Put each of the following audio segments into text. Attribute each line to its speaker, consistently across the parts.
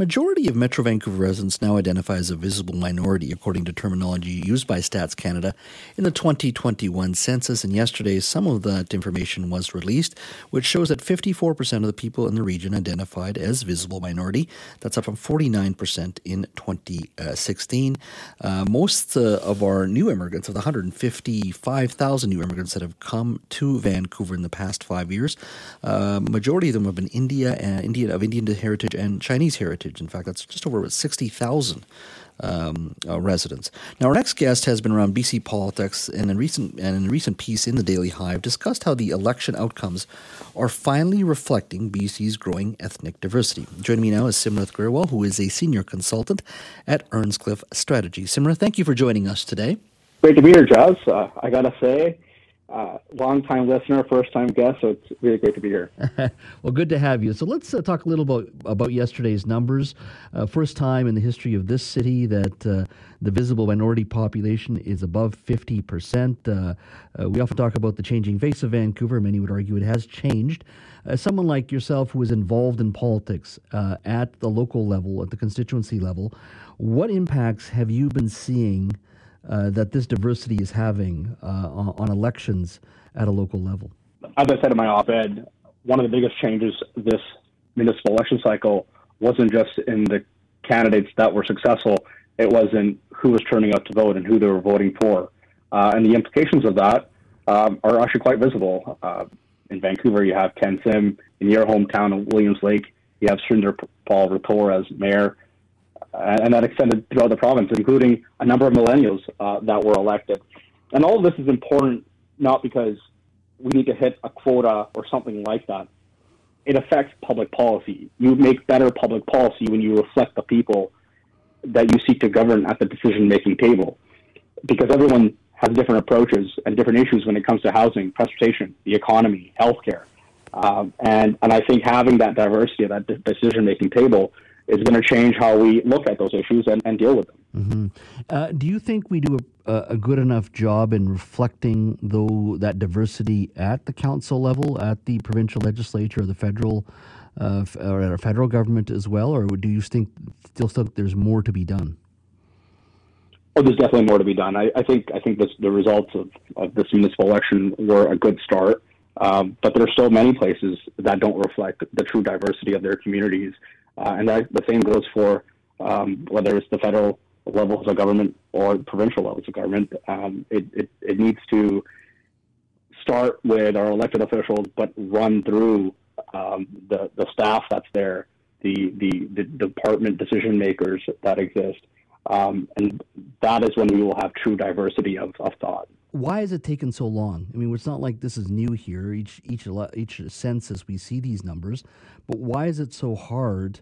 Speaker 1: majority of Metro Vancouver residents now identify as a visible minority, according to terminology used by Stats Canada in the 2021 census. And yesterday, some of that information was released, which shows that 54% of the people in the region identified as visible minority. That's up from 49% in 2016. Uh, most uh, of our new immigrants, of the 155,000 new immigrants that have come to Vancouver in the past five years, uh, majority of them have been India and Indian of Indian heritage and Chinese heritage. In fact, that's just over 60,000 um, uh, residents. Now, our next guest has been around BC politics, and in recent and in a recent piece in the Daily Hive, discussed how the election outcomes are finally reflecting BC's growing ethnic diversity. Joining me now is Simrath Grewal, who is a senior consultant at Earnscliffe Strategy. Simrath, thank you for joining us today.
Speaker 2: Great to be here, Jazz. Uh, I gotta say, uh, long time listener, first time guest, so it's really great to be here.
Speaker 1: well, good to have you. So let's uh, talk a little about about yesterday's numbers. Uh, first time in the history of this city that uh, the visible minority population is above 50%. Uh, uh, we often talk about the changing face of Vancouver. Many would argue it has changed. someone like yourself who is involved in politics at the local level, at the constituency level, what impacts have you been seeing? Uh, that this diversity is having uh, on, on, elections at a local level?
Speaker 2: As I said in my op-ed, one of the biggest changes this municipal election cycle wasn't just in the candidates that were successful; it was in who was turning out to vote and who they were voting for, uh, and the implications of that um, are actually quite visible. Uh, in Vancouver, you have Ken Sim. In your hometown of Williams Lake, you have Surinder Paul Rathor as mayor and that extended throughout the province, including a number of millennials uh, that were elected. And all of this is important not because we need to hit a quota or something like that. It affects public policy. You make better public policy when you reflect the people that you seek to govern at the decision making table. Because everyone has different approaches and different issues when it comes to housing, transportation, the economy, healthcare. Um, and, and I think having that diversity at that decision making table is going to change how we look at those issues and, and deal with them.
Speaker 1: Mm-hmm. Uh, do you think we do a, a, good enough job in reflecting though that diversity at the council level, at the provincial legislature, or the federal, uh, or at our federal government as well, or do you think still think there's more to be done?
Speaker 2: Oh, there's definitely more to be done. I, I think I think this, the results of, of this municipal election were a good start, um, but there are still many places that don't reflect the true diversity of their communities uh, and that, the same goes for um, whether it's the federal levels of government or provincial levels of government. Um, it, it, it, needs to start with our elected officials, but run through um, the, the staff that's there, the, the, the department decision makers that exist. Um, and that is when we will have true diversity of, of thought.
Speaker 1: Why has it taken so long? I mean, it's not like this is new here. Each each each census we see these numbers, but why is it so hard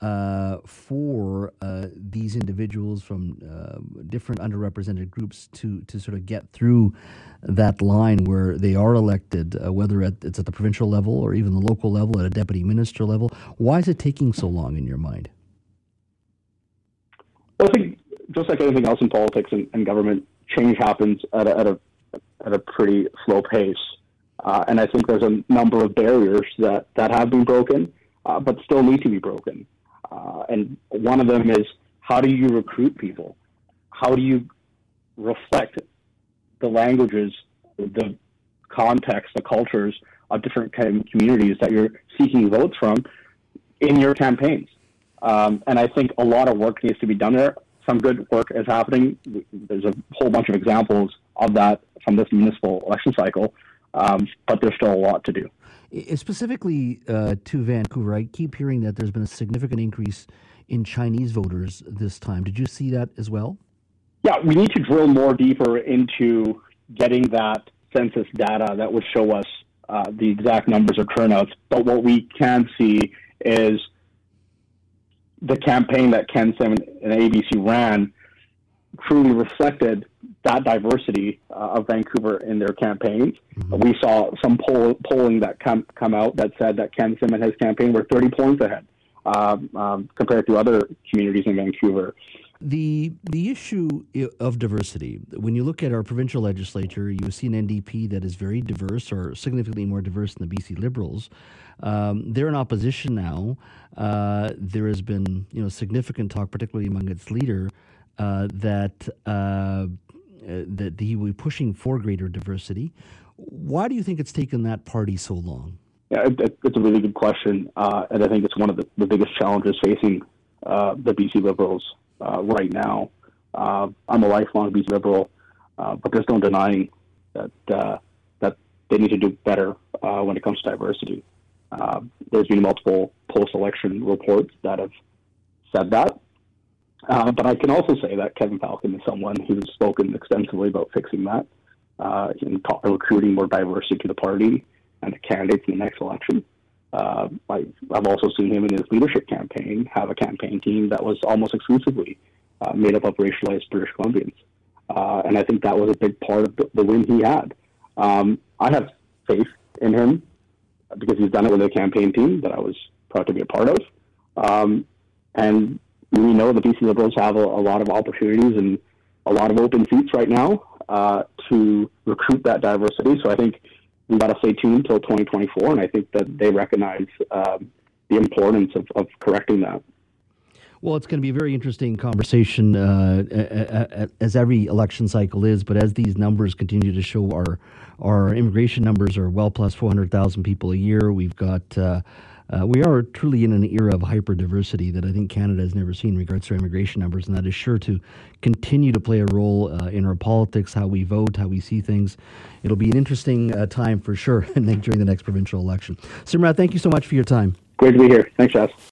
Speaker 1: uh, for uh, these individuals from uh, different underrepresented groups to to sort of get through that line where they are elected, uh, whether at, it's at the provincial level or even the local level, at a deputy minister level? Why is it taking so long in your mind?
Speaker 2: Well, I think just like anything else in politics and, and government, change happens at a, at a at a pretty slow pace. Uh, and I think there's a number of barriers that, that have been broken, uh, but still need to be broken. Uh, and one of them is how do you recruit people? How do you reflect the languages, the context, the cultures of different kind of communities that you're seeking votes from in your campaigns? Um, and I think a lot of work needs to be done there some good work is happening. There's a whole bunch of examples of that from this municipal election cycle, um, but there's still a lot to do.
Speaker 1: Specifically uh, to Vancouver, I keep hearing that there's been a significant increase in Chinese voters this time. Did you see that as well?
Speaker 2: Yeah, we need to drill more deeper into getting that census data that would show us uh, the exact numbers of turnouts. But what we can see is the campaign that Ken Sim and ABC ran truly reflected that diversity uh, of Vancouver in their campaigns. Mm-hmm. We saw some poll, polling that come come out that said that Ken Sim and his campaign were 30 points ahead um, um, compared to other communities in Vancouver.
Speaker 1: The the issue of diversity. When you look at our provincial legislature, you see an NDP that is very diverse, or significantly more diverse than the BC Liberals. Um, they're in opposition now. Uh, there has been you know significant talk, particularly among its leader, uh, that uh, that he will be pushing for greater diversity. Why do you think it's taken that party so long?
Speaker 2: Yeah, it, it's a really good question, uh, and I think it's one of the, the biggest challenges facing uh, the BC Liberals uh, right now. Uh, I'm a lifelong BC Liberal, uh, but there's no denying that uh, that they need to do better when it comes to diversity. there's been multiple post-election reports that have said that, but I can also say that Kevin Falcon is someone who's spoken extensively about fixing that uh, in recruiting more diversity to the party and the candidates in the next election. Uh, I, have also seen him in his leadership campaign have a campaign team that was almost exclusively uh, made up of racialized British Columbians. Uh, and I think that was a big part of the, the win he had. Um, I have faith in him because he's done it with a campaign team that I was proud to be a part of. Um, and we know the BC Liberals have a, a, lot of opportunities and a lot of open seats right now uh, to recruit that diversity. So I think we got to stay tuned until 2024, and I think that they recognize um, the importance of, of correcting that.
Speaker 1: Well, it's going to be a very interesting conversation, uh, as every election cycle is. But as these numbers continue to show, our our immigration numbers are well plus 400,000 people a year. We've got uh, uh, we are truly in an era of hyper diversity that I think Canada has never seen in regards to immigration numbers, and that is sure to continue to play a role uh, in our politics, how we vote, how we see things. It'll be an interesting uh, time for sure during the next provincial election. Simrath, thank you so much for your time.
Speaker 2: Great to be here. Thanks, Jess.